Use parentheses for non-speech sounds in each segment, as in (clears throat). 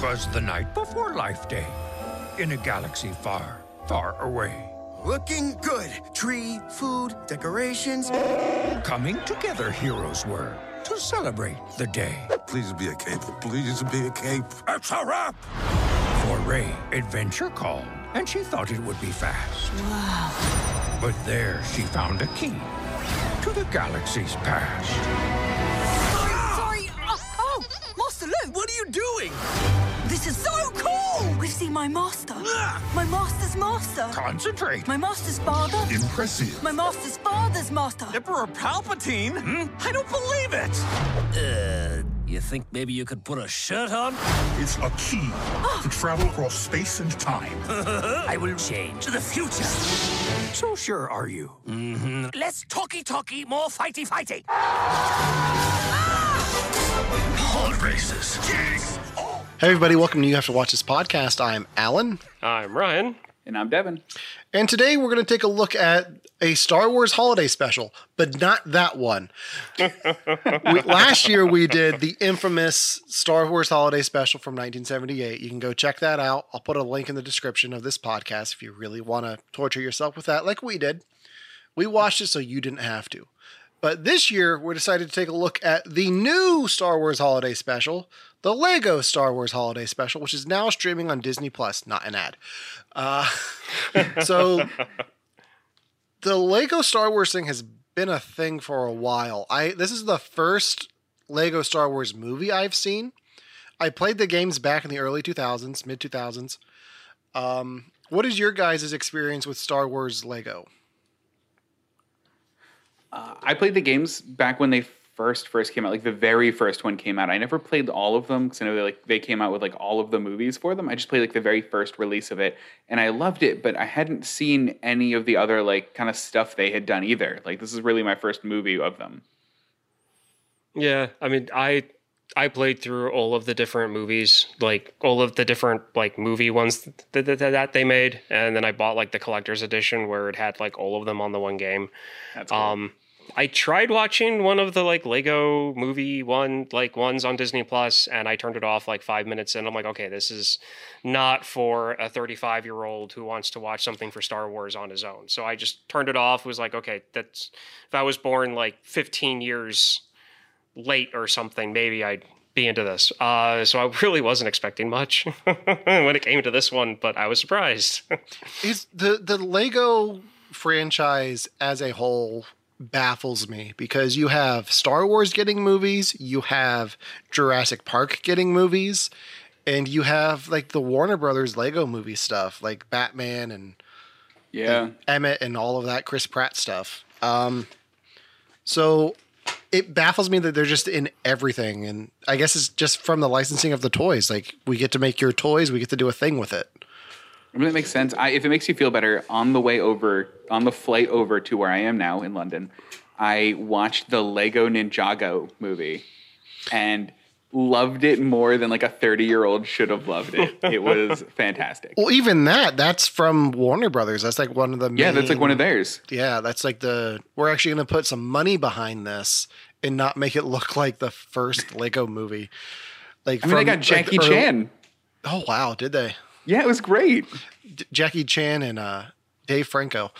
'Twas the night before Life Day, in a galaxy far, far away. Looking good. Tree, food, decorations. Coming together, heroes were to celebrate the day. Please be a cape. Please be a cape. It's a wrap! For Rey, adventure called, and she thought it would be fast. Wow. But there she found a key to the galaxy's past. This is so cool. We've seen my master. (gasps) My master's master. Concentrate. My master's father. Impressive. My master's father's master. Emperor Palpatine? Hmm? I don't believe it. Uh, you think maybe you could put a shirt on? It's a key (gasps) to travel across space and time. (laughs) I will change the future. So sure are you? Mm-hmm. Less talky talky, more fighty fighty. Pod races. Hey, everybody, welcome to You Have to Watch This podcast. I'm Alan, I'm Ryan. And I'm Devin. and today we're going to take a look at a Star Wars holiday special, but not that one. we, last year we did the infamous Star Wars holiday special from 1978. You can go check that out. I'll put a link in the description of this podcast if you really want to torture yourself with that, like we did. We watched it so you didn't have to. But this year, we decided to take a look at the new Star Wars Holiday Special, the Lego Star Wars Holiday Special, which is now streaming on Disney Plus. Not an ad. Uh, (laughs) so, the Lego Star Wars thing has been a thing for a while. I this is the first Lego Star Wars movie I've seen. I played the games back in the early 2000s, mid 2000s. Um, what is your guys' experience with Star Wars Lego? Uh, I played the games back when they first first came out, like the very first one came out. I never played all of them because I know they like they came out with like all of the movies for them. I just played like the very first release of it, and I loved it. But I hadn't seen any of the other like kind of stuff they had done either. Like this is really my first movie of them. Yeah, I mean, I I played through all of the different movies, like all of the different like movie ones that, that, that they made, and then I bought like the collector's edition where it had like all of them on the one game. That's cool. Um, I tried watching one of the like Lego movie one like ones on Disney Plus, and I turned it off like five minutes in. I'm like, okay, this is not for a 35 year old who wants to watch something for Star Wars on his own. So I just turned it off. Was like, okay, that's if I was born like 15 years late or something, maybe I'd be into this. Uh, so I really wasn't expecting much (laughs) when it came to this one, but I was surprised. (laughs) is the the Lego franchise as a whole baffles me because you have Star Wars getting movies, you have Jurassic Park getting movies, and you have like the Warner Brothers Lego movie stuff, like Batman and yeah, Emmett and all of that Chris Pratt stuff. Um, so it baffles me that they're just in everything, and I guess it's just from the licensing of the toys. Like we get to make your toys, we get to do a thing with it. I mean, that makes sense. I, if it makes you feel better, on the way over, on the flight over to where I am now in London, I watched the Lego Ninjago movie and loved it more than like a 30 year old should have loved it. It was (laughs) fantastic. Well, even that, that's from Warner Brothers. That's like one of the Yeah, that's like one of theirs. Yeah, that's like the we're actually going to put some money behind this and not make it look like the first Lego movie. Like I mean, they from, got like, Jackie early- Chan. Oh wow, did they? Yeah, it was great. D- Jackie Chan and uh, Dave Franco.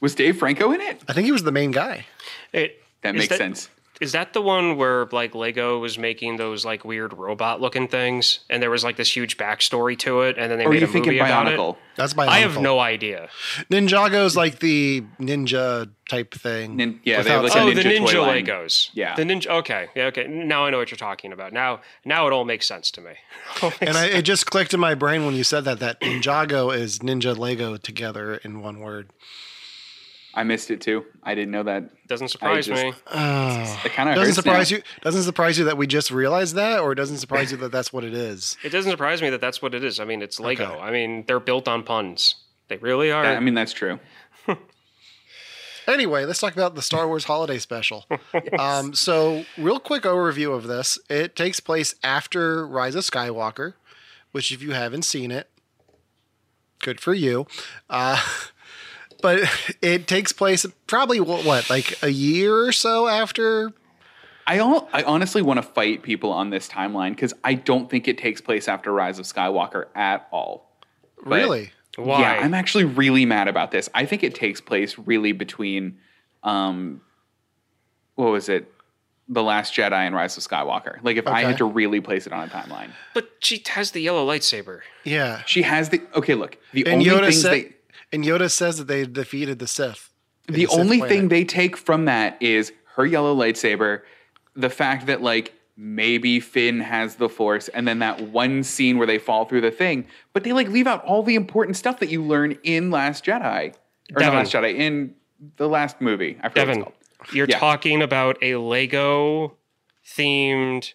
Was Dave Franco in it? I think he was the main guy. It, That is makes sense. Is that the one where like Lego was making those like weird robot looking things, and there was like this huge backstory to it, and then they Or made you a thinking movie about it? That's my. I have no idea. Ninjago's like the ninja type thing. Nin- yeah, they have, without like, a oh, the ninja Ninja toy line. Legos. Yeah. the Ninja. Okay, yeah, okay. Now I know what you're talking about. Now, now it all makes sense to me. (laughs) And I, it just clicked in my brain when you said that that Ninjago is Ninja Lego together in one word. I missed it too. I didn't know that. Doesn't surprise just- me. Oh. (sighs) It kind of Doesn't hurts surprise now. you. Doesn't surprise you that we just realized that, or it doesn't surprise you that that's what it is. (laughs) It doesn't surprise me that that's what it is. I mean, it's Lego. Okay. I mean, they're built on puns. They really are. I mean, that's true. (laughs) Anyway, let's talk about the Star Wars Holiday Special. (laughs) um, so, real quick overview of this: it takes place after Rise of Skywalker, which, if you haven't seen it, good for you. Uh, but it takes place probably what, what, like a year or so after I all, I honestly want to fight people on this timeline because I don't think it takes place after Rise of Skywalker at all. But- really? Why? Yeah, I'm actually really mad about this. I think it takes place really between, um, what was it, The Last Jedi and Rise of Skywalker. Like if I had to really place it on a timeline, but she has the yellow lightsaber. Yeah. she has the okay. Look, the And only Yoda things said, they and Yoda says that they defeated the Sith. in the only planet. thing they take from that is her yellow lightsaber, the fact that like maybe Finn has the Force, and then that one scene where they fall through the thing, but they like leave out all the important stuff that you learn in Last Jedi or not Devin. Last Jedi in the last movie. I forgot what it's Devin, called. you're Yeah. talking about a Lego themed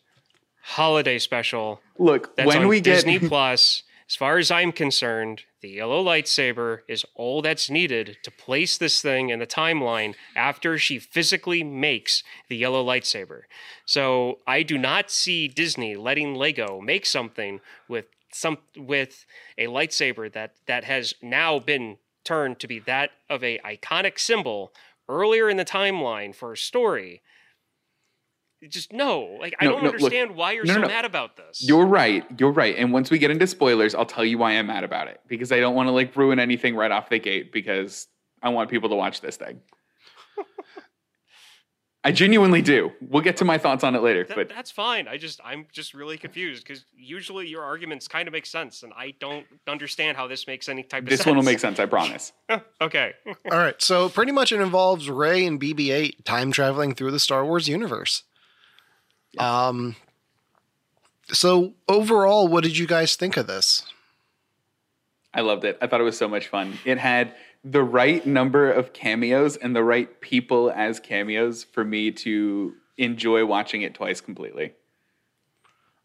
holiday special Look, that's when on we get Disney Plus. As far as I'm concerned, the yellow lightsaber is all that's needed to place this thing in the timeline after she physically makes the yellow lightsaber. So I do not see Disney letting Lego make something with some with a lightsaber that that has now been turned to be that of a iconic symbol earlier in the timeline for a story. Just no, like I don't no, look. understand why you're No, so no, no. mad about this. You're right. You're right. And once we get into spoilers, I'll tell you why I'm mad about it because I don't want to like ruin anything right off the gate because I want people to watch this thing. (laughs) I genuinely do. We'll get to my thoughts on it later, That- but that's fine. I just I'm just really confused because usually your arguments kind of make sense, and I don't understand how this makes any type of sense. this sense. one will make sense, I promise. (laughs) okay. All right. So pretty much it involves Rey and BB-8 time traveling through the Star Wars universe. Um. So overall, what did you guys think of this? I loved it. I thought it was so much fun. It had the right number of cameos and the right people as cameos for me to enjoy watching it twice completely.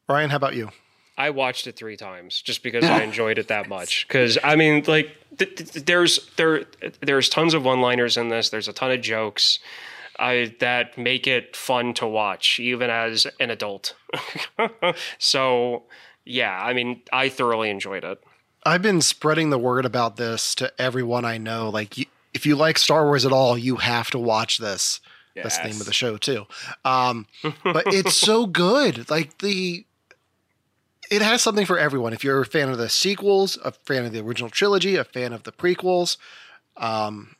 Ryan, how about you? I watched it three times just because (laughs) I enjoyed it that much. Because I mean, like, th- th- there's there there's tons of one-liners in this. There's a ton of jokes I, that make it fun to watch, even as an adult. (laughs) so, yeah, I mean, I thoroughly enjoyed it. I've been spreading the word about this to everyone I know. Like, you, if you like Star Wars at all, you have to watch this. That's the name of the show too. Um, but it's so (laughs) good. Like the, it has something for everyone. If you're a fan of the sequels, a fan of the original trilogy, a fan of the prequels, um,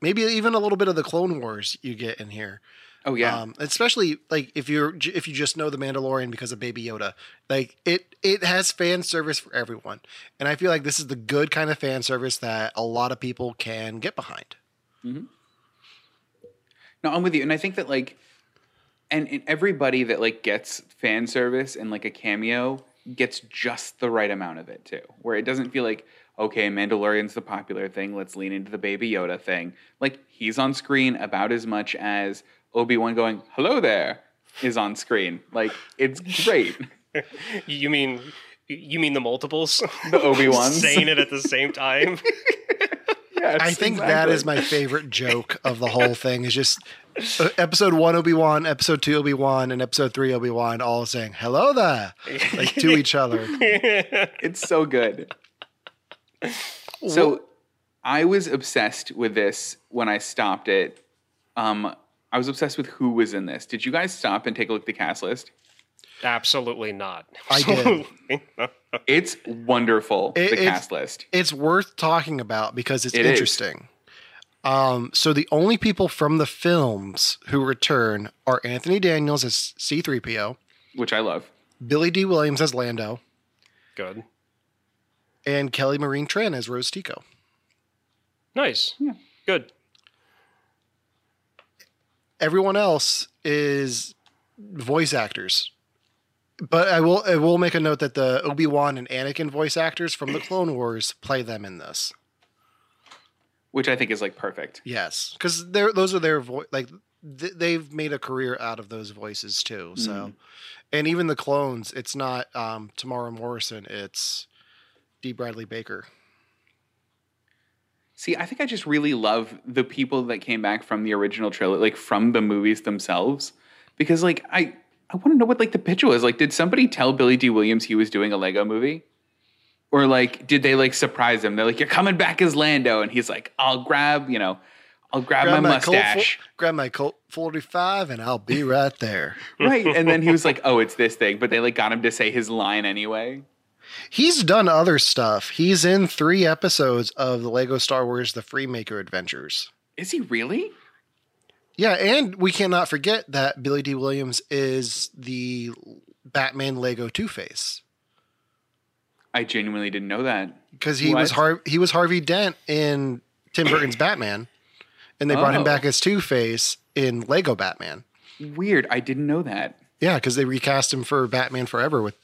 maybe even a little bit of the Clone Wars you get in here. Oh yeah. Um, especially like if you're if you just know the Mandalorian because of Baby Yoda, like it it has fan service for everyone, and I feel like this is the good kind of fan service that a lot of people can get behind. Mm-hmm. No, I'm with you, and I think that like, and, and everybody that like gets fan service and like a cameo gets just the right amount of it too, where it doesn't feel like okay, Mandalorian's the popular thing, let's lean into the Baby Yoda thing. Like he's on screen about as much as Obi Wan going hello there is on screen. Like it's (laughs) great. You mean you mean the multiples? The Obi-Wans. (laughs) saying it at the same time. (laughs) Yes, I think that is my favorite joke of the whole thing. Is just uh, episode one Obi Wan, episode two Obi Wan, and episode three Obi Wan all saying hello there, like to each other. It's so good. So I was obsessed with this when I stopped it. Um, I was obsessed with who was in this. Did you guys stop and take a look at the cast list? Absolutely not. I did. did. It's wonderful, It- the it's- cast list. It's worth talking about because it's It is. interesting. Um, so the only people from the films who return are Anthony Daniels as C3PO, Which I love. Billy Dee Williams as Lando, Good. And Kelly Marie Tran as Rose Tico. Nice. Good. Everyone else is voice actors. But I will I will make a note that the Obi Wan and Anakin voice actors from the Clone Wars play them in this. Which I think is like perfect. Yes, because they're those are their voice. Like th- they've made a career out of those voices too. So, and even the clones, it's not um, Temuera Morrison. It's D. Bradley Baker. See, I think I just really love the people that came back from the original trilogy, like from the movies themselves, because like I I want to know what like the pitch was. Like, did somebody tell Billy Dee Williams he was doing a Lego movie, or like did they like surprise him? They're like, "You're coming back as Lando," and he's like, "I'll grab," you know. I'll grab, Grab my, Colt fo- mustache. grab my Colt 45 and I'll be right there. (laughs) right. And then he was like, oh, it's this thing. But they like got him to say his line anyway. He's done other stuff. He's in three episodes of the Lego Star Wars The Freemaker Adventures. Is he really? Yeah, and we cannot forget that Billy Dee Williams is the Batman Lego Two Face I genuinely didn't know that. because he was Har- he was Harvey Dent in Tim Burton's (clears throat) Batman, and they brought him Oh. back as Two Face in Lego Batman. Weird. I didn't know that. Yeah, because they recast him for Batman Forever with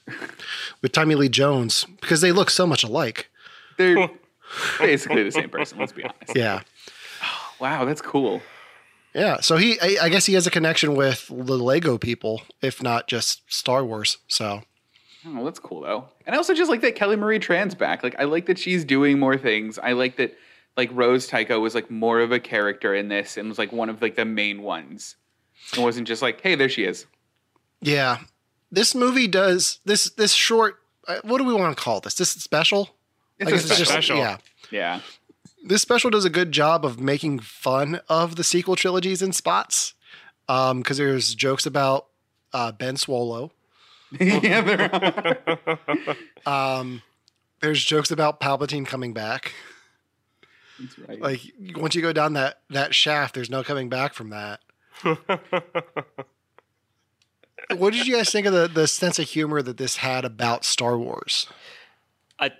with Tommy Lee Jones because they look so much alike. They're basically the same person. Let's be honest. (laughs) Yeah, (gasps) Wow, that's cool. yeah. So he, I, I guess he has a connection with the Lego people, if not just Star Wars. So Oh, that's cool though. And I also just like that Kelly Marie Tran's back. Like I like that she's doing more things. I like that like Rose Tico was like more of a character in this and was like one of like the main ones. It wasn't just like, hey, there she is. Yeah, this movie does this this short. uh, What do we want to call this? This special? It's I a guess it's just- special. yeah. Yeah. This special does a good job of making fun of the sequel trilogies in spots, because there's jokes about uh, Ben Solo. (laughs) yeah, they're (laughs) Um, there's jokes about Palpatine coming back. That's right. Like once you go down that that shaft, there's no coming back from that. (laughs) what did you guys think of the the sense of humor that this had about Star Wars? I,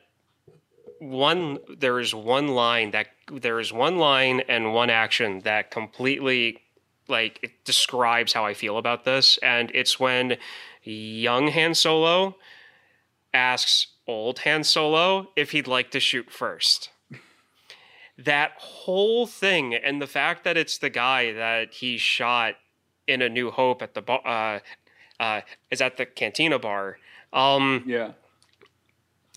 one there is one line that there is one line and one action that completely like it describes how I feel about this, and it's when young Han Solo asks old Han Solo if he'd like to shoot first. That whole thing, and the fact that it's the guy that he shot in A New Hope at the bar, uh, uh, is at the Cantina bar. Um, yeah.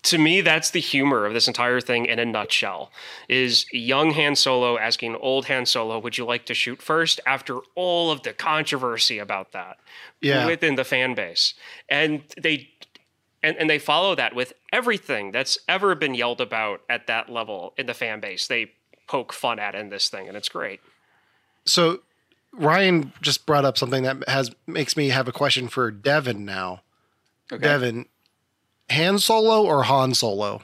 to me that's the humor of this entire thing in a nutshell is young han solo asking old han solo would you like to shoot first after all of the controversy about that Yeah. within the fan base and they and, and they follow that with everything that's ever been yelled about at that level in the fan base they poke fun at in this thing and it's great So Ryan just brought up something that has makes me have a question for Devin now. Okay. Devin, Han Solo or Han Solo?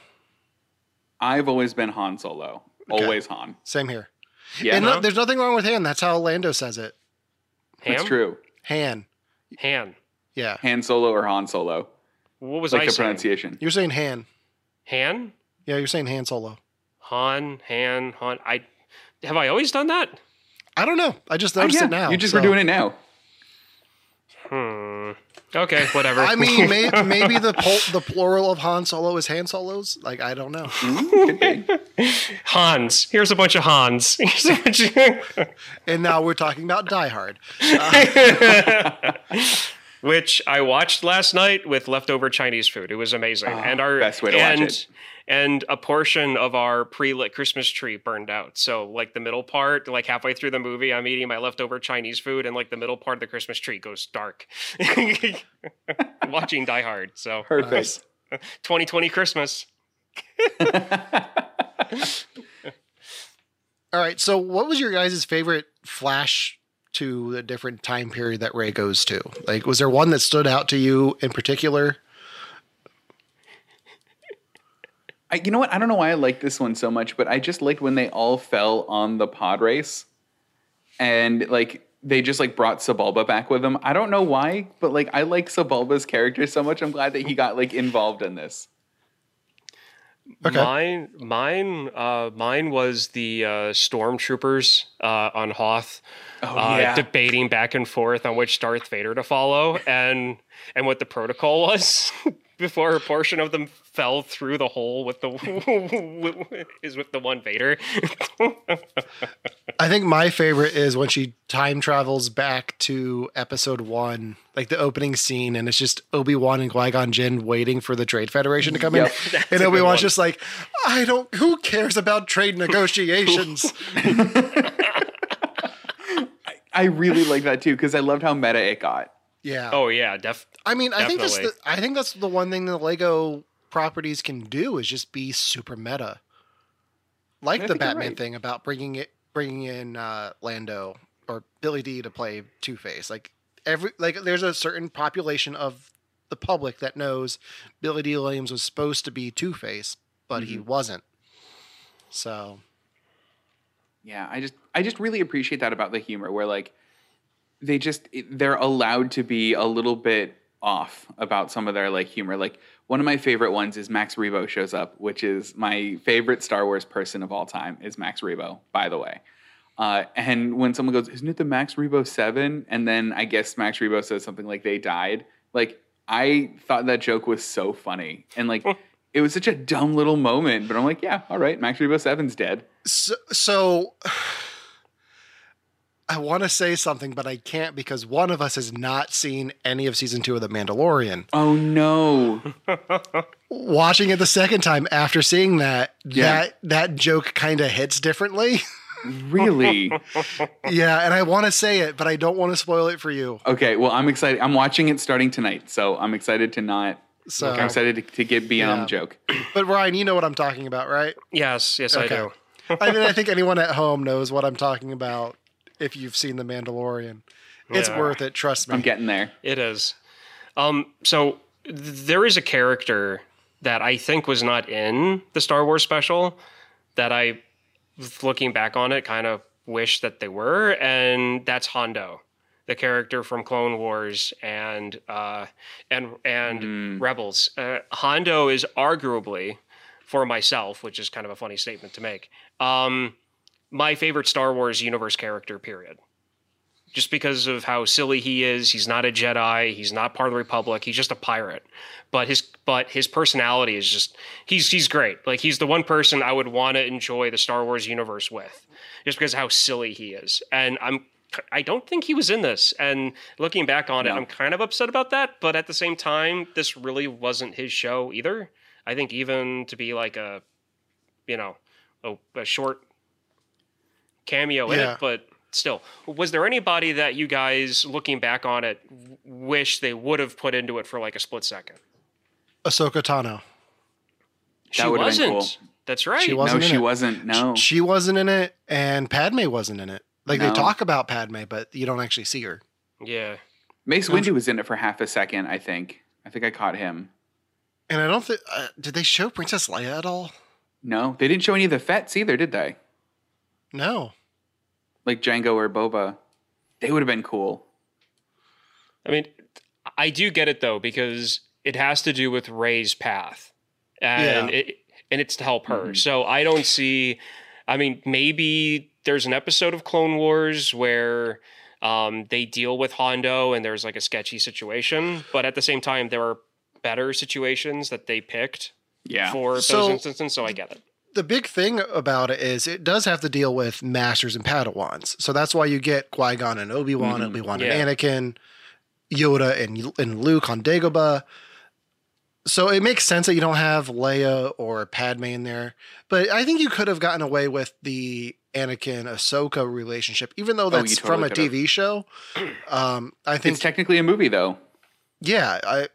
I've always been Han Solo. Always Han. Same here. Yeah. and no, there's nothing wrong with Han. That's how Lando says it. That's Ham? true. Han. han Yeah. Han Solo or Han Solo. what was like i the saying pronunciation. You're saying Han. han Yeah, you're saying Han Solo. han han han i have i always done that I don't know. I just Oh, noticed yeah. it now. You just so- were doing it now. Hmm. Okay, (laughs) whatever. I mean, may, (laughs) maybe the pol- the plural of Han Solo is Han Solos. Like I don't know. (laughs) Hans. Here's a bunch of Hans. Bunch of- And now we're talking about Die Hard. Which I watched last night with leftover Chinese food. It was amazing. and our best way to watch it. And a portion of our pre-lit Christmas tree burned out. So like the middle part, like halfway through the movie, I'm eating my leftover Chinese food, and like the middle part of the Christmas tree goes dark. (laughs) Watching Die Hard. So Perfect. 2020 (laughs) Christmas. (laughs) All right. So, what was your guys' favorite flash to the different time period that Rey goes to? Like, was there one that stood out to you in particular? I, you know what? I don't know why I like this one so much, but I just liked when they all fell on the pod race, and like they just like brought Sebulba back with them. I don't know why, but like I like Sebulba's character so much. I'm glad that he got like involved in this. Okay. Mine, mine, uh, mine was the uh, stormtroopers uh, on Hoth, Oh, uh, yeah. debating back and forth on which Darth Vader to follow, and and what the protocol (laughs) was before a portion of them fell through the hole with the (laughs) is with the one Vader. I think my favorite is when she time travels back to episode one, like the opening scene, and it's just Obi Wan and Qui Gon Jinn waiting for the Trade Federation to come Yep. in, and a Obi good Wan's just like, I don't. Who cares about trade negotiations? (laughs) I really like that too because I loved how meta it got. Yeah. oh yeah, def. I mean, I think that's the, I think that's the one thing the Lego properties can do is just be super meta. Like I the Batman right. thing about bringing it bringing in uh, Lando or Billy Dee to play Two Face. Like every like, there's a certain population of the public that knows Billy Dee Williams was supposed to be Two Face, but he wasn't. So Yeah, I just I just really appreciate that about the humor where like they just they're allowed to be a little bit off about some of their like humor. Like one of my favorite ones is Max Rebo shows up, which is my favorite Star Wars person of all time is Max Rebo, by the way. Uh, and when someone goes, "Isn't it the Max Rebo 7? And then I guess Max Rebo says something like they died. Like I thought that joke was so funny. And like it was such a dumb little moment, but I'm like, yeah, all right, Max Rebo 7's dead. so, (sighs) so I want to say something, but I can't because one of us has not seen any of season two of The Mandalorian. Oh no. (laughs) Watching it the second time after seeing that, Yeah. that that joke kind of hits differently. (laughs) really? yeah, and I want to say it, but I don't want to spoil it for you. Okay, well, I'm excited. I'm watching it starting tonight, so I'm excited to not. So, I'm excited to, to get beyond Yeah. the joke. (clears throat) but Ryan, you know what I'm talking about, right? Yes, yes, Okay. I do. I mean, I think anyone at home knows what I'm talking about if you've seen The Mandalorian. It's Yeah. worth it, trust me. I'm getting there. It is. Um, so th- there is a character that I think was not in the Star Wars special that I, looking back on it, kind of wish that they were, and that's Hondo, the character from Clone Wars and uh, and and Rebels. Uh, Hondo is arguably, for myself, which is kind of a funny statement to make, um, my favorite Star Wars universe character. Period just because of how silly he is. He's not a Jedi. He's not part of the Republic. He's just a pirate. But his but his personality is just he's he's great. Like he's the one person I would want to enjoy the Star Wars universe with, just because of how silly he is. And I'm I don't think he was in this. And looking back on it, I'm kind of upset about that. But at the same time, this really wasn't his show either. I think even to be like a, you know, a, a short cameo in Yeah. it, but still, was there anybody that you guys, looking back on it, wish they would have put into it for like a split second? Ahsoka Tano. She would've wasn't. cool. That's right. She No, wasn't in she it. wasn't. No. She wasn't in it, and Padme wasn't in it. Like No. they talk about Padme, but you don't actually see her. Yeah. Mace Windu was in it for half a second, I think. I think I caught him. And I don't think uh, did they show Princess Leia at all? No, they didn't show any of the Fets either, did they? No. Like Django or Boba. They would have been cool. I mean, I do get it though because it has to do with Rey's path, and Yeah. it and it's to help her. So I don't see. I mean, maybe there's an episode of Clone Wars where um, they deal with Hondo and there's like a sketchy situation, but at the same time, there are better situations that they picked Yeah. for So- those instances. So I get it. The big thing about it is it does have to deal with masters and Padawans. So that's why you get Qui Gon and Obi Wan, Obi Wan Yeah. and Anakin, Yoda and and Luke on Dagobah. So it makes sense that you don't have Leia or Padme in there, but I think you could have gotten away with the Anakin Ahsoka relationship, even though Oh, that's from a. TV show. Um, I think, It's technically a movie, though. yeah, I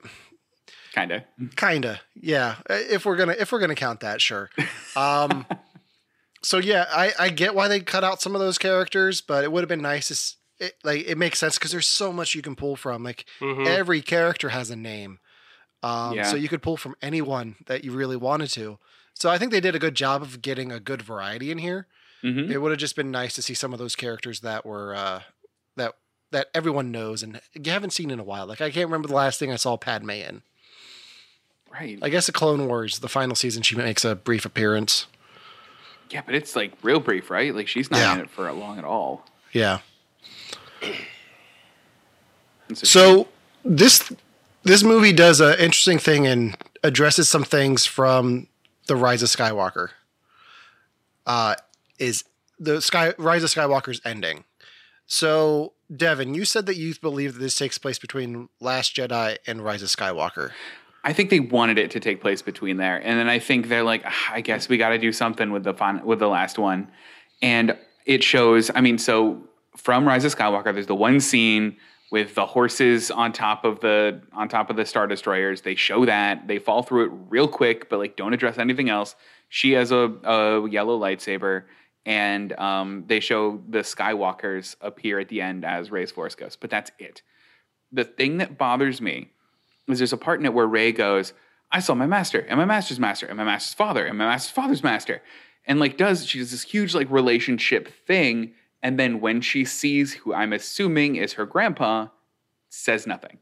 Kind of. kinda, yeah. If we're gonna if we're gonna count that, sure. Um, (laughs) so yeah, I I get why they cut out some of those characters, but it would have been nice to. s- It, like it makes sense because there's so much you can pull from. Like Mhm. every character has a name, um, Yeah. so you could pull from anyone that you really wanted to. So I think they did a good job of getting a good variety in here. hmm It would have just been nice to see some of those characters that were uh, that that everyone knows and you haven't seen in a while. Like I can't remember the last thing I saw Padme in. Right. I guess the Clone Wars, the final season, she makes a brief appearance. yeah, but it's like real brief, right? Like she's not Yeah. in it for long at all. Yeah. So, So this this movie does an interesting thing and addresses some things from the Rise of Skywalker. Uh, is the Sky Rise of Skywalker's ending? So Devin, you said that you believe that this takes place between Last Jedi and Rise of Skywalker. I think they wanted it to take place between there, and then I think they're like, "Ah, I guess we got to do something with the fun with the last one, and it shows. I mean, so from Rise of Skywalker, there's the one scene with the horses on top of the on top of the star destroyers. They show that they fall through it real quick, but like don't address anything else. She has a, a yellow lightsaber, and um, they show the Skywalkers appear at the end as Rey's Force Ghost, but that's it. The thing that bothers me is there's a part in it where Rey goes, "I saw my master, and my master's master, and my master's father, and my master's father's master," and like does she does this huge like relationship thing, and then when she sees who I'm assuming is her grandpa, says nothing,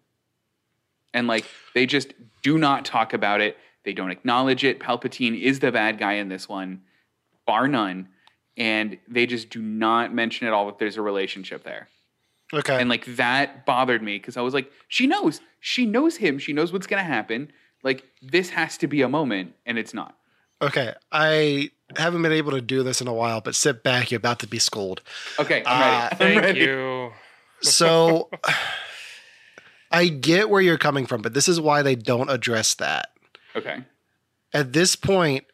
and like they just do not talk about it. They don't acknowledge it. Palpatine is the bad guy in this one, bar none and they just do not mention at all that there's a relationship there. Okay. And like that bothered me because I was like, she knows, she knows him, she knows what's gonna happen. Like this has to be a moment, and it's not. okay. I haven't been able to do this in a while, but sit back. You're about to be schooled. Okay, I'm Uh, ready. I'm Thank ready. you. So I get where you're coming from, but this is why they don't address that. Okay. At this point,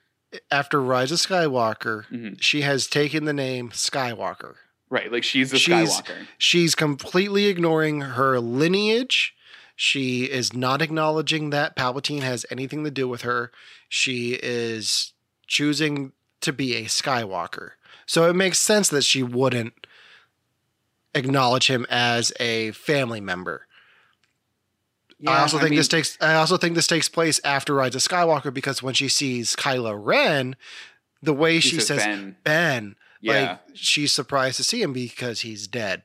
after Rise of Skywalker, Mhm. she has taken the name Skywalker. Right. Like she's a she's Skywalker. she's completely ignoring her lineage. She is not acknowledging that Palpatine has anything to do with her. She is choosing to be a Skywalker. So it makes sense that she wouldn't acknowledge him as a family member. I also think this takes I also think this takes place after Rise of Skywalker because when she sees Kylo Ren, the way She she, says says Ben. Ben, Yeah. like she's surprised to see him because he's dead.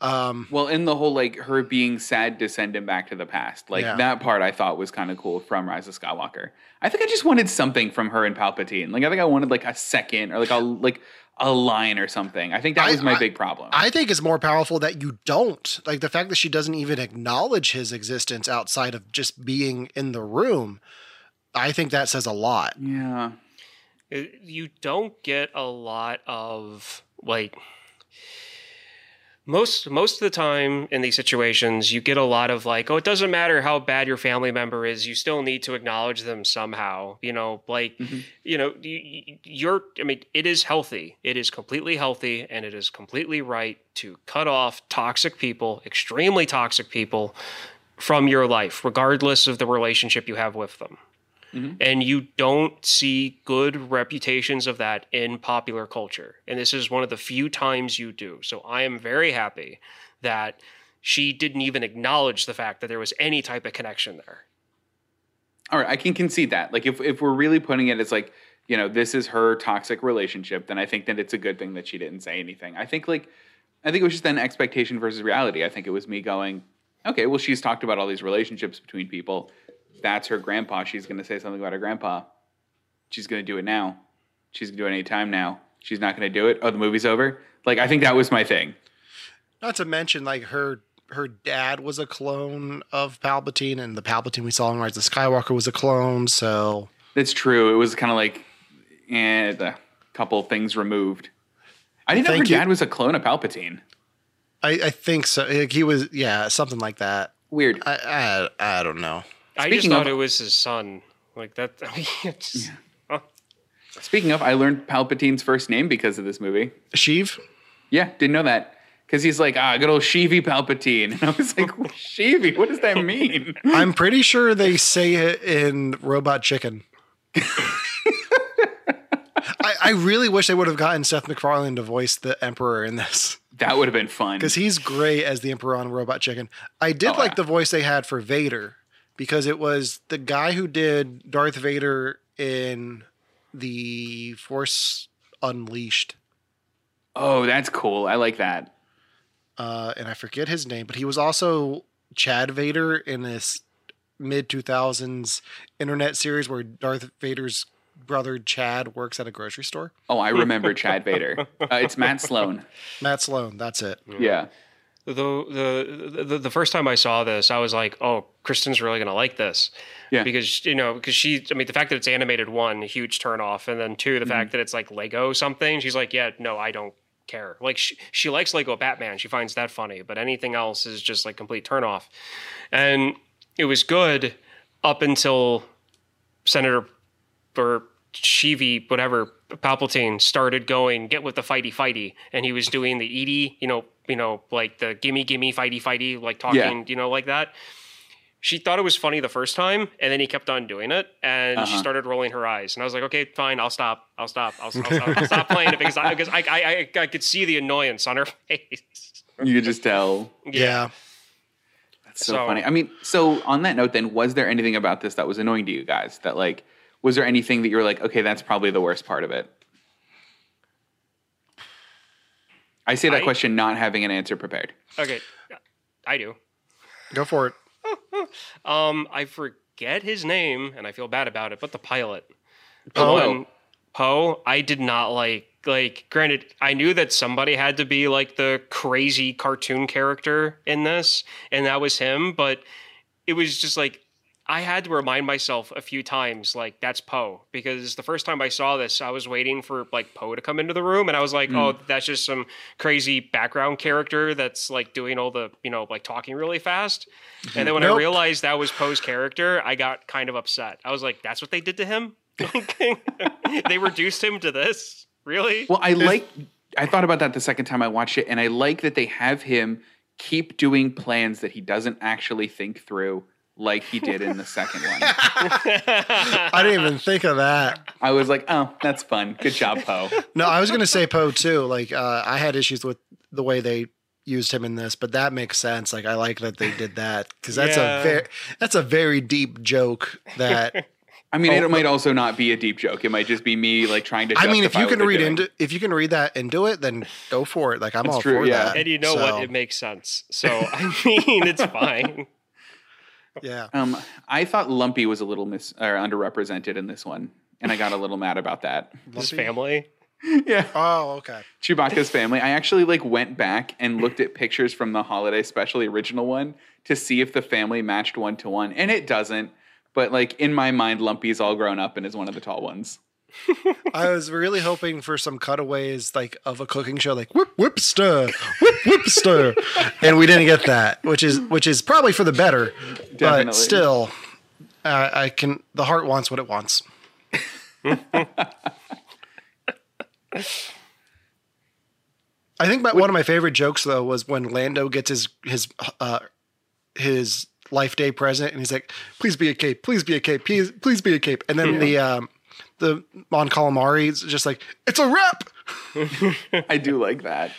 Um, Well, in the whole like her being sad to send him back to the past, like Yeah. that part I thought was kind of cool from Rise of Skywalker. I think I just wanted something from her and Palpatine. Like I think I wanted like a second or like a like a line or something. I think that I- was my I- big problem. I think it's more powerful that you don't like the fact that she doesn't even acknowledge his existence outside of just being in the room. I think that says a lot. yeah. It- you don't get a lot of like most most of the time in these situations you get a lot of like oh it doesn't matter how bad your family member is you still need to acknowledge them somehow you know like mm-hmm. you know you- you're i mean it is healthy. It is completely healthy and it is completely right to cut off toxic people extremely toxic people from your life regardless of the relationship you have with them Mm-hmm. and you don't see good reputations of that in popular culture. And this is one of the few times you do. So I am very happy that she didn't even acknowledge the fact that there was any type of connection there. All right, I can concede that. Like if if we're really putting it as like, you know, this is her toxic relationship, then I think that it's a good thing that she didn't say anything. I think like I think it was just then expectation versus reality. I think it was me going, okay, well she's talked about all these relationships between people. That's her grandpa. She's going to say something about her grandpa. She's going to do it now. She's going to do it anytime now. She's not going to do it. Oh, the movie's over. Like I think that was my thing. Not to mention like her her dad was a clone of Palpatine and the Palpatine we saw in Rise of Skywalker was a clone, so That's true. It was kind of like, eh, a couple things removed. I didn't know her you. dad was a clone of Palpatine. I, I think so. Like, he was yeah, something like that. Weird. I I, I don't know. I just thought of- it was his son. Like that. (laughs) I mean, it's, Speaking of, I learned Palpatine's first name because of this movie. Sheev? Yeah, didn't know that. Because he's like, ah, good old Sheevy Palpatine. (laughs) And I was like, Sheevy, what does that mean? (laughs) I'm pretty sure they say it in Robot Chicken. I, I really wish they would have gotten Seth MacFarlane to voice the Emperor in this That would have been fun. because he's great as the Emperor on Robot Chicken. I did Oh, like yeah. the voice they had for Vader because it was the guy who did Darth Vader in the Force Unleashed. Oh, that's cool. I like that. uh, and I forget his name, but he was also Chad Vader in this mid 2000s internet series where Darth Vader's brother Chad works at a grocery store. Oh, I remember Chad Vader. (laughs) Uh, it's Matt Sloan. Matt Sloan, that's it. Yeah. The, the the the first time I saw this, I was like, "Oh, Kristen's really gonna like this." Yeah. because you know, because she, I mean, the fact that it's animated, one, huge turn off, and then two, the fact mm-hmm. that it's like Lego something. She's like, "Yeah, no, I don't care." Like she, she likes Lego Batman, she finds that funny, but anything else is just like complete turn off. And it was good up until Senator or Shivi, whatever, Palpatine started going, get with the fighty fighty. And he was doing the Edie, you know, you know, like the gimme gimme fighty fighty, like talking, Yeah. you know, like that. she thought it was funny the first time, and then he kept on doing it, and she Uh-huh. started rolling her eyes, and I was like, okay, fine, I'll stop, I'll stop, I'll, I'll stop, I'll stop playing it because I because I, I I I could see the annoyance on her (laughs) face. You could just tell. Yeah. That's so, So- funny. I mean, so on that note, then, was there anything about this that was annoying to you guys? That like, was there anything that you were like, okay, that's probably the worst part of it? I say that I- question not having an answer prepared. Okay, I do. Go for it. (laughs) Um, I forget his name, and I feel bad about it. But the pilot, Poe. Poe, I did not like. Like, granted, I knew that somebody had to be like the crazy cartoon character in this, and that was him. But it was just like I had to remind myself a few times, like that's Poe, because the first time I saw this, I was waiting for like Poe to come into the room, and I was like, hmm. oh, that's just some crazy background character that's like doing all the, you know, like talking really fast. And then when I realized that was Poe's character, I got kind of upset. I was like, that's what they did to him. (laughs) they reduced him to this, really? Well, I like. I thought about that the second time I watched it, and I like that they have him keep doing plans that he doesn't actually think through, like he did in the second one. (laughs) I didn't even think of that. I was like, oh, that's fun. Good job, Poe. No, I was going to say Poe too. Like, uh, I had issues with the way they used him in this, but that makes sense. Like, I like that they did that because that's Yeah. a very that's a very deep joke. That (laughs) I mean, it might also not be a deep joke. It might just be me like trying to. I mean, if you can read doing. into if you can read that into it, then go for it. Like, I'm That's all true, for yeah. that. and you know So, what? It makes sense. So, I mean, it's (laughs) fine. Yeah. Um, I thought Lumpy was a little mis or underrepresented in this one, and I got a little mad about that. His family. (laughs) yeah, Oh, okay. Chewbacca's family. I actually like went back and looked at pictures from the holiday special, the original one, to see if the family matched one to one, and it doesn't. But like in my mind, Lumpy's all grown up and is one of the tall ones. (laughs) I was really hoping for some cutaways like of a cooking show, like whip whip stir, whip whip stir, (laughs) and we didn't get that, which is which is probably for the better. Definitely. But still, uh, I can. The heart wants what it wants. (laughs) I think my, one of my favorite jokes though was when Lando gets his his uh, his life day present, and he's like, "Please be a cape, please be a cape, please please be a cape," and then the um, the Mon Calamari is just like, "It's a wrap." (laughs) I do like that.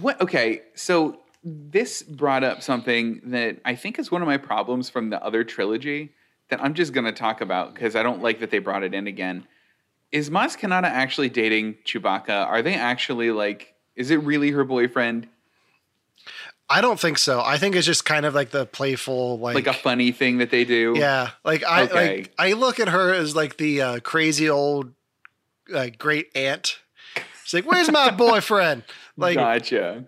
what? Okay, so this brought up something that I think is one of my problems from the other trilogy that I'm just going to talk about because I don't like that they brought it in again. Is Maz Kanata actually dating Chewbacca? Are they actually like? Is it really her boyfriend? I don't think so. I think it's just kind of like the playful, like, Like a funny thing that they do? yeah. Like I Okay. like I look at her as like the uh, crazy old like great aunt. She's like, "Where's my (laughs) boyfriend?" Like, gotcha.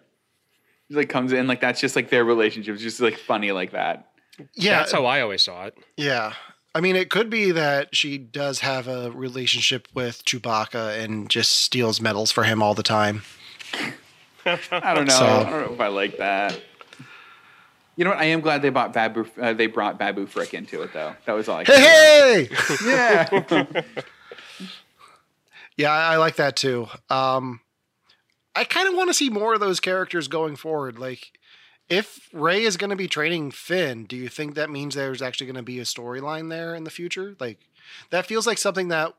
She like comes in like that's just like their relationship. It's just like funny like that. yeah, That's how I always saw it. yeah. I mean, it could be that she does have a relationship with Chewbacca and just steals medals for him all the time. I don't know. So- I don't know if I like that. You know what? I am glad they bought Babu. Uh, they brought Babu Frick into it, though. That was all. I could Hey, hey! Yeah. (laughs) Yeah, I I like that too. Um, I kind of want to see more of those characters going forward. Like, if Rey is going to be training Finn, do you think that means there's actually going to be a storyline there in the future? Like, that feels like something that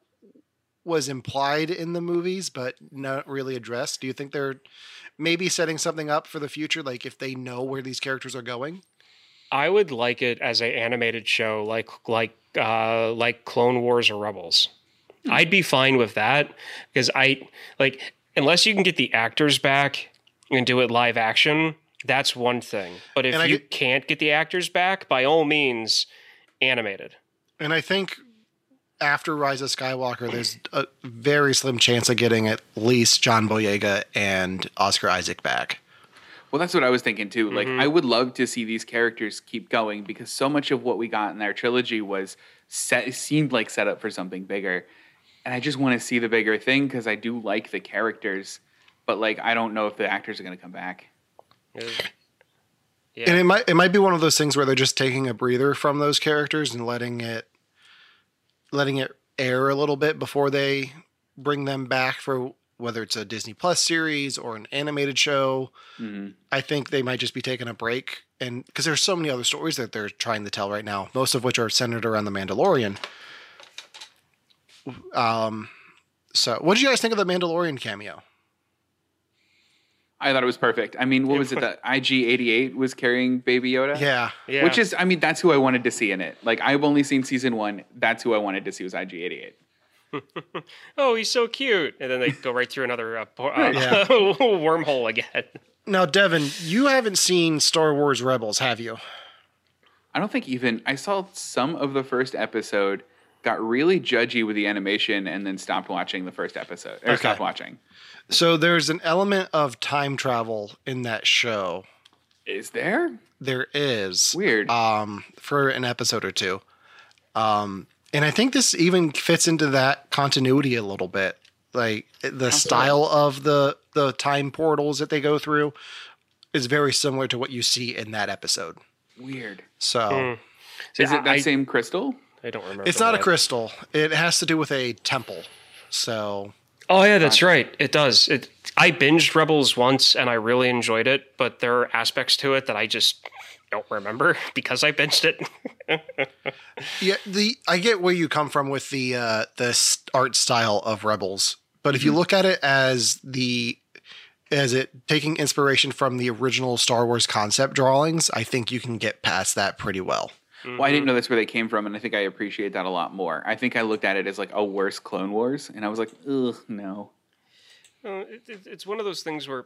was implied in the movies, but not really addressed. Do you think they're maybe setting something up for the future? Like, if they know where these characters are going? I would like it as an animated show, like like uh, like Clone Wars or Rebels. I'd be fine with that because I like unless you can get the actors back and do it live action. That's one thing. But if I you get- can't get the actors back, by all means, animated. And I think after Rise of Skywalker, there's a very slim chance of getting at least John Boyega and Oscar Isaac back. well, that's what I was thinking too. Like, mm-hmm. I would love to see these characters keep going because so much of what we got in their trilogy was set seemed like set up for something bigger, and I just want to see the bigger thing because I do like the characters, but like I don't know if the actors are going to come back. Yeah. And it might it might be one of those things where they're just taking a breather from those characters and letting it letting it air a little bit before they bring them back for whether it's a Disney Plus series or an animated show. Mm-hmm. I think they might just be taking a break and because there's so many other stories that they're trying to tell right now, most of which are centered around the Mandalorian. Um, so what did you guys think of the Mandalorian cameo? I thought it was perfect. I mean, what was it that IG88 was carrying Baby Yoda? Yeah, Yeah. Which is, I mean, that's who I wanted to see in it. Like, I've only seen season one. That's who I wanted to see was IG88. (laughs) oh, he's so cute, and then they go right through another uh, por- uh, Yeah. (laughs) wormhole again. Now, Devin, you haven't seen Star Wars Rebels, have you? I don't think even I saw some of the first episode, got really judgy with the animation, and then stopped watching the first episode or Okay. stopped watching. So there's an element of time travel in that show. Is there? There is Weird. um, for an episode or two, um, and I think this even fits into that continuity a little bit. Like the style of the the time portals that they go through is very similar to what you see in that episode. Weird. So See, Is it that I, same crystal? I don't remember. it's not a crystal. It has to do with a temple. So Oh yeah, that's right. It does. It. I binged Rebels once and I really enjoyed it, but there are aspects to it that I just don't remember (laughs) because I binged it. (laughs) Yeah, the I get where you come from with the uh, the art style of Rebels, but if you look at it as the as it taking inspiration from the original Star Wars concept drawings, I think you can get past that pretty well. Well, I didn't know that's where they came from, and I think I appreciate that a lot more. I think I looked at it as like a worse Clone Wars, and I was like, ugh, no. Uh, it, it, it's one of those things where,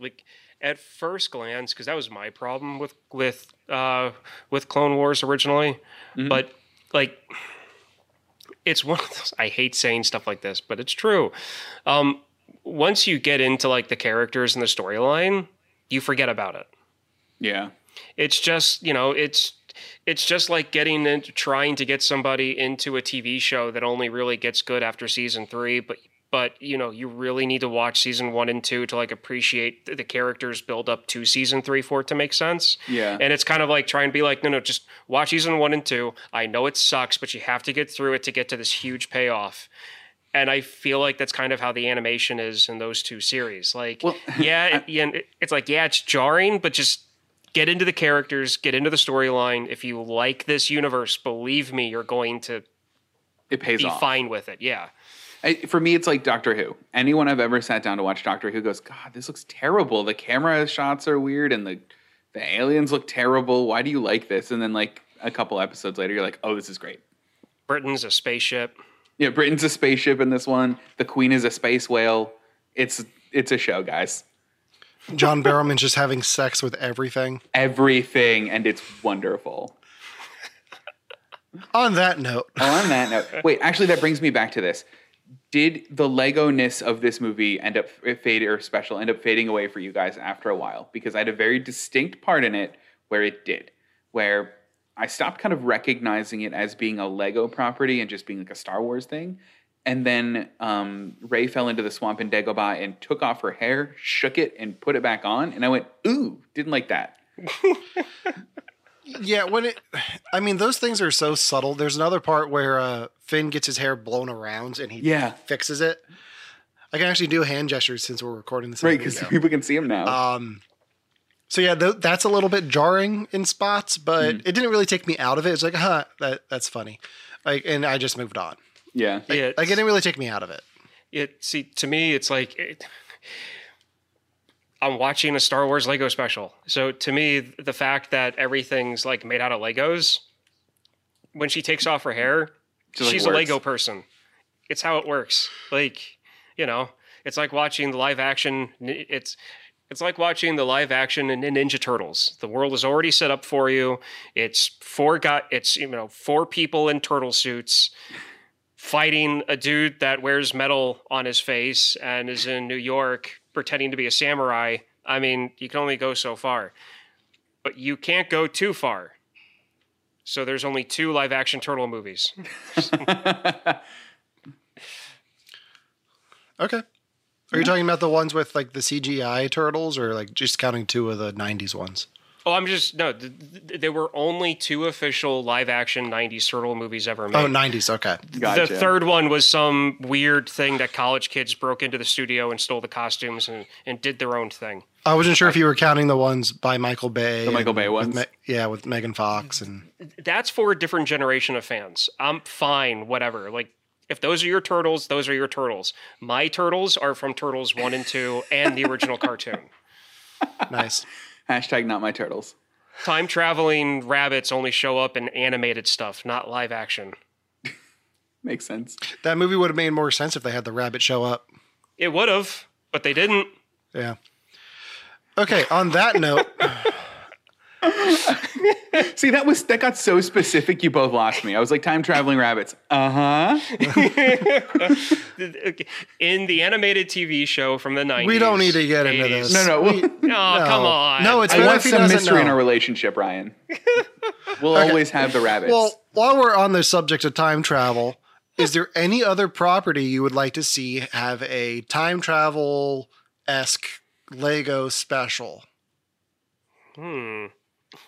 like, at first glance, because that was my problem with with uh, with Clone Wars originally, but like, it's one of those. I hate saying stuff like this, but it's true. Um, once you get into like the characters and the storyline, you forget about it. Yeah. It's just you know it's it's just like getting into trying to get somebody into a TV show that only really gets good after season three, but but you know you really need to watch season one and two to like appreciate the- characters build up to season three for it to make sense. Yeah. and it's kind of like trying to be like no no just watch season one and two. I know it sucks, but you have to get through it to get to this huge payoff. And I feel like that's kind of how the animation is in those two series. Like, Well, (laughs) yeah, yeah, it- it's like yeah, it's jarring, but just get into the characters, get into the storyline. If you like this universe, believe me, you're going to It pays be off. fine with it. Yeah. I, for me, it's like Doctor Who. Anyone I've ever sat down to watch Doctor Who goes, God, this looks terrible. The camera shots are weird, and the the aliens look terrible. Why do you like this? And then like a couple episodes later, you're like, Oh, this is great. Britain's a spaceship. Yeah, Britain's a spaceship in this one. The Queen is a space whale. It's it's a show, guys. John Barrowman's just having sex with everything. Everything, and it's wonderful. On that note, Oh, on that note, wait. Actually, that brings me back to this. Did the Lego ness of this movie end up fade or special end up fading away for you guys after a while? Because I had a very distinct part in it where it did, where I stopped kind of recognizing it as being a Lego property and just being like a Star Wars thing. And then um, Rey fell into the swamp in Dagobah and took off her hair, shook it, and put it back on. And I went, ooh, didn't like that. (laughs) yeah, when it, I mean, those things are so subtle. There's another part where uh, Finn gets his hair blown around and he Yeah. fixes it. I can actually do hand gestures since we're recording this. Right, because people (laughs) can see him now. Um, so yeah, th- that's a little bit jarring in spots, but it didn't really take me out of it. It's like, huh, that that's funny, like, and I just moved on. Yeah. Yeah, Like, it didn't really take me out of it. it see to me it's like it, i'm watching a star wars lego special so to me the fact that everything's like made out of legos when she takes off her hair Just, like, she's a lego person it's how it works like you know it's like watching the live action it's it's like watching the live action in in Ninja Turtles. The world is already set up for you. It's four got it's you know four people in turtle suits fighting a dude that wears metal on his face and is in New York pretending to be a samurai. I mean, you can only go so far, but you can't go too far. So there's only two live action turtle movies. (laughs) Okay. Are you talking about the ones with like the CGI turtles, or like just counting two of the '90s ones? Oh, I'm just no. Th- th- there were only two official live action '90s turtle movies ever oh, made. Oh, '90s. Okay. Gotcha. The third one was some weird thing that college kids broke into the studio and stole the costumes and, and did their own thing. I wasn't sure if you were counting the ones by Michael Bay. The Michael and Bay with ones? Me- yeah, with Megan Fox and That's for a different generation of fans. I'm fine, whatever. Like, if those are your turtles, those are your turtles. My turtles are from Turtles 1 and 2 and the original (laughs) cartoon. nice. Hashtag not my turtles. Time traveling rabbits only show up in animated stuff, not live action. (laughs) Makes sense. That movie would have made more sense if they had the rabbit show up. It would have, but they didn't. Yeah. Okay. On that note, (laughs) (laughs) See, that was that got so specific. You both lost me. I was like time traveling rabbits. (laughs) Uh huh. In the animated TV show from the 90s. we don't need to get into this. No, no. We- Well, (laughs) Oh, come on. No, it's I want if he some doesn't mystery in our relationship, Ryan. We'll always have the rabbits. Well, while we're on the subject of time travel, is there any other property you would like to see have a time travel esque Lego special? Hmm.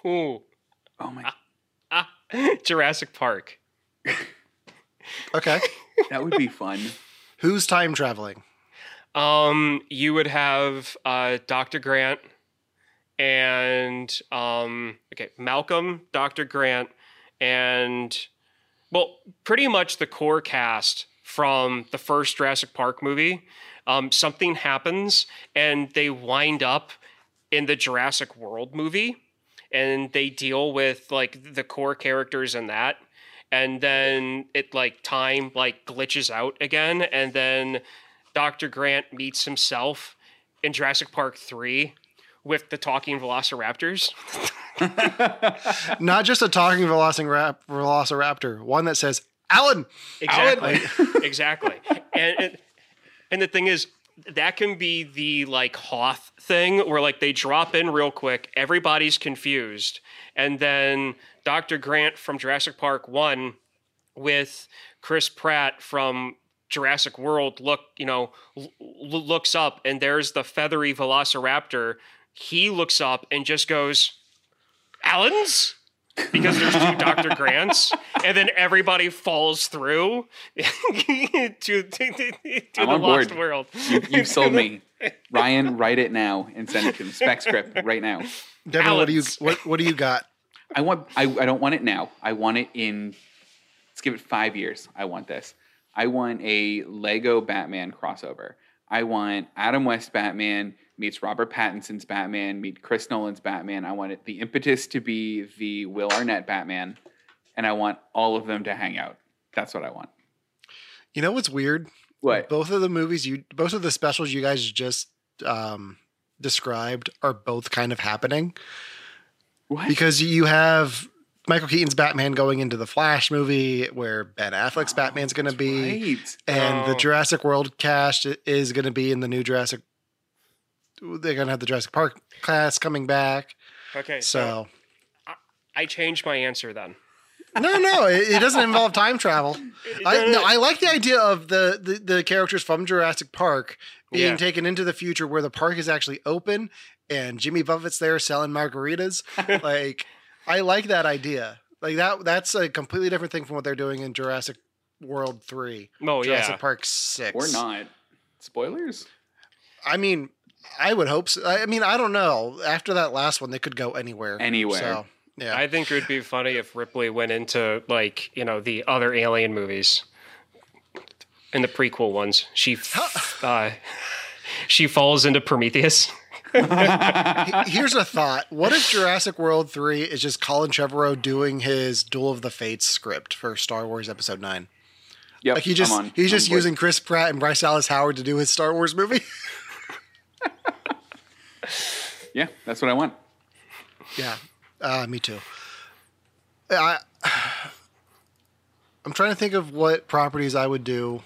Ooh. oh my, Ah. Jurassic Park. Okay. (laughs) that would be fun. Who's time traveling? Um, you would have uh, Dr. Grant and um, okay, Malcolm, Dr. Grant, and well, pretty much the core cast from the first Jurassic Park movie. Um, something happens and they wind up in the Jurassic World movie, and they deal with like the core characters in that. And then it like time like glitches out again, and then Dr. Grant meets himself in Jurassic Park 3 with the talking velociraptors. Not just a talking velociraptor, velociraptor one that says, Alan! Exactly. (laughs) exactly. And, and and the thing is that can be the like Hoth thing where like they drop in real quick, everybody's confused, and then Dr. Grant from Jurassic Park 1 with Chris Pratt from Jurassic World look, you know, l- looks up and there's the feathery velociraptor. He looks up and just goes, Allen's? Because there's two Dr. Grants, and then everybody falls through (laughs) to, to, to, to I'm the on lost board. world. You, you've sold me. (laughs) Ryan, write it now and send it to him. Spec script right now. Devin, what do you what, what do you got? I want. I, I don't want it now. I want it in. Let's give it five years. I want this. I want a Lego Batman crossover. I want Adam West Batman meets Robert Pattinson's Batman meet Chris Nolan's Batman. I want it the impetus to be the Will Arnett Batman, and I want all of them to hang out. That's what I want. You know what's weird? What? Both of the movies you both of the specials you guys just um described are both kind of happening. What? because you have Michael Keaton's Batman going into the Flash movie, where Ben Affleck's Batman's going to be, right. and the Oh. Jurassic World cast is going to be in the new Jurassic. They're going to have the Jurassic Park class coming back, Okay, so so I changed my answer then. no, no, it, it doesn't involve time travel. (laughs) I no, I like the idea of the, the the characters from Jurassic Park being Yeah. taken into the future where the park is actually open and Jimmy Buffett's there selling margaritas. (laughs) like, I like that idea. Like that that's a completely different thing from what they're doing in Jurassic World Three, Oh Jurassic yeah, Jurassic Park Six, or not? Spoilers. I mean, I would hope so. I I mean, I don't know. After that last one, they could go anywhere. Anywhere. So, yeah. I think it would be funny if Ripley went into like you know the other Alien movies, in the prequel ones. She uh, she falls into Prometheus. (laughs) Here's a thought. What if Jurassic World 3 is just Colin Trevorrow doing his Duel of the Fates script for Star Wars Episode 9? Yep. Like he just on. he's I'm just board. using Chris Pratt and Bryce Dallas Howard to do his Star Wars movie. (laughs) Yeah, that's what I want. yeah. Uh, me too. I I'm trying to think of what properties I would do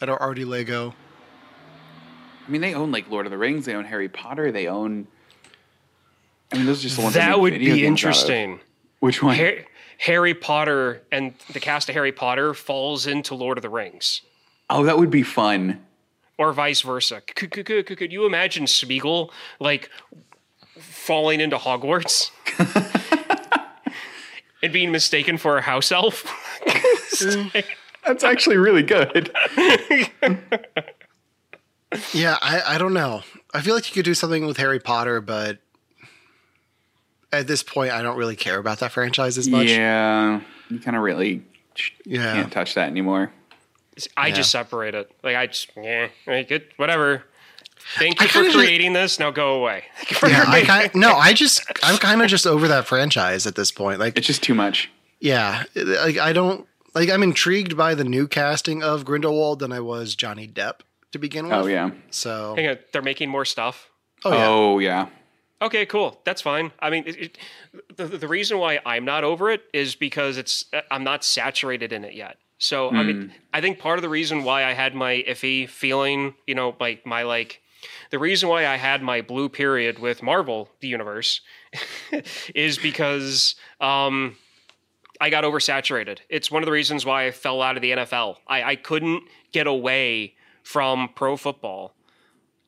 that are already Lego. I mean, they own like Lord of the Rings. They own Harry Potter. They own. I mean, those are just the ones I That would be games out of. interesting. Which one? Har- Harry Potter and the cast of Harry Potter falls into Lord of the Rings. Oh, that would be fun. Or vice versa. Could, could, could, could you imagine Sméagol like falling into Hogwarts (laughs) and being mistaken for a house elf? (laughs) That's actually really good. (laughs) Yeah, I, I don't know. I feel like you could do something with Harry Potter, but at this point, I don't really care about that franchise as much. Yeah, you kind of really Yeah. can't touch that anymore. I Yeah. just separate it. Like I just yeah, like it, whatever. Thank I you for kinda just- creating this. Now go away. (laughs) Thank you for Yeah, I creating- kind no, I just (laughs) I'm kind of just over that franchise at this point. Like, It's just too much. yeah, like I don't like. I'm intrigued by the new casting of Grindelwald than I was Johnny Depp to begin oh, with. Oh yeah. So, Hang on, they're making more stuff. oh yeah, Oh yeah. Okay, cool. That's fine. I mean, it, it, the, the reason why I'm not over it is because it's I'm not saturated in it yet. So I mean, I think part of the reason why I had my iffy feeling, you know, like my like, the reason why I had my blue period with Marvel the universe (laughs) is because um, I got oversaturated. It's one of the reasons why I fell out of the NFL. I, I couldn't get away from pro football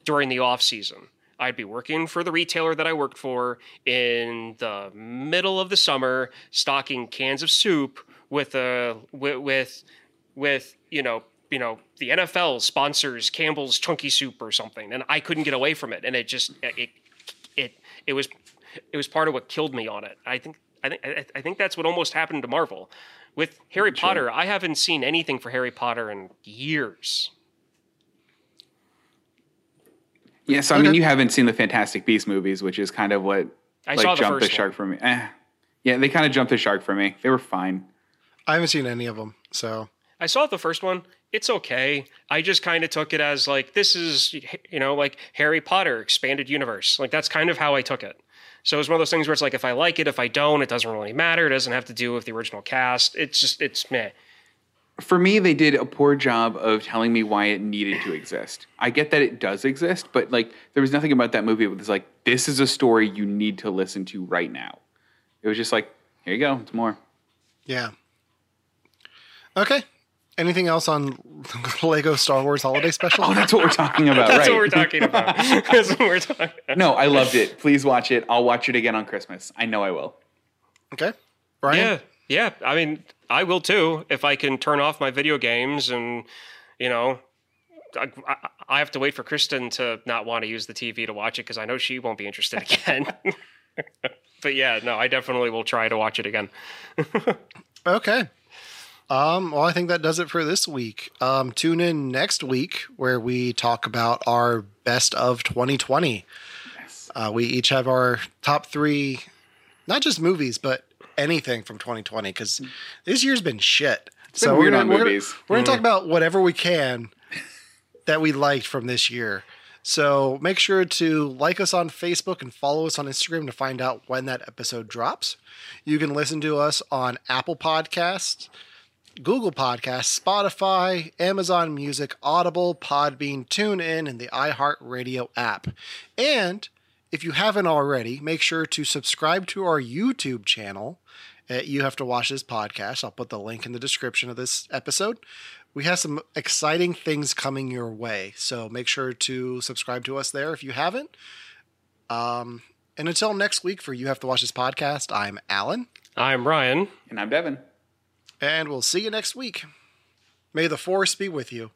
during the off season. I'd be working for the retailer that I worked for in the middle of the summer, stocking cans of soup with a with with, with you know you know the NFL sponsors Campbell's Chunky Soup or something, and I couldn't get away from it, and it just it it it was it was part of what killed me on it. I think I think I- think that's what almost happened to Marvel with Harry Potter. I haven't seen anything for Harry Potter in years. Yeah, so I mean, you haven't seen the Fantastic Beast movies, which is kind of what I like saw the jumped the shark one. for me. Eh. Yeah, they kind of jumped the shark for me. They were fine. I haven't seen any of them. So, I saw the first one. It's okay. I just kind of took it as like this is you know like Harry Potter expanded universe. Like that's kind of how I took it. So it's one of those things where it's like if I like it, if I don't, it doesn't really matter. It doesn't have to do with the original cast. It's just it's meh. For me, they did a poor job of telling me why it needed to exist. I get that it does exist, but like there was nothing about that movie that was like this is a story you need to listen to right now. It was just like here you go, it's more. yeah. Okay. Anything else on (laughs) Lego Star Wars Holiday Special? Oh, that's what we're talking about, That's right? what we're talking about. (laughs) that's what we're talking. About. no, I loved it. Please watch it. I'll watch it again on Christmas. I know I will. Okay. Ryan? Yeah, yeah. I mean, I will too if I can turn off my video games and you know. I, I, I have to wait for Kristen to not want to use the TV to watch it because I know she won't be interested again. (laughs) but yeah, no, I definitely will try to watch it again. Okay. Um, well, I think that does it for this week. Um, tune in next week where we talk about our best of 2020. Uh, we each have our top three, not just movies, but anything from 2020 because this year's been shit. been weird on we're not movies. Gonna, we're gonna talk about whatever we can (laughs) that we liked from this year. So make sure to like us on Facebook and follow us on Instagram to find out when that episode drops. You can listen to us on Apple Podcasts, Google Podcasts, Spotify, Amazon Music, Audible, Podbean, TuneIn, and the iHeartRadio app. And if you haven't already, make sure to subscribe to our YouTube channel. Uh, you have to watch this podcast. I'll put the link in the description of this episode. We have some exciting things coming your way, so make sure to subscribe to us there if you haven't. Um, and until next week, for you have to watch this podcast. I'm Alan, I'm Ryan. And I'm Devin. And we'll see you next week. May the force be with you.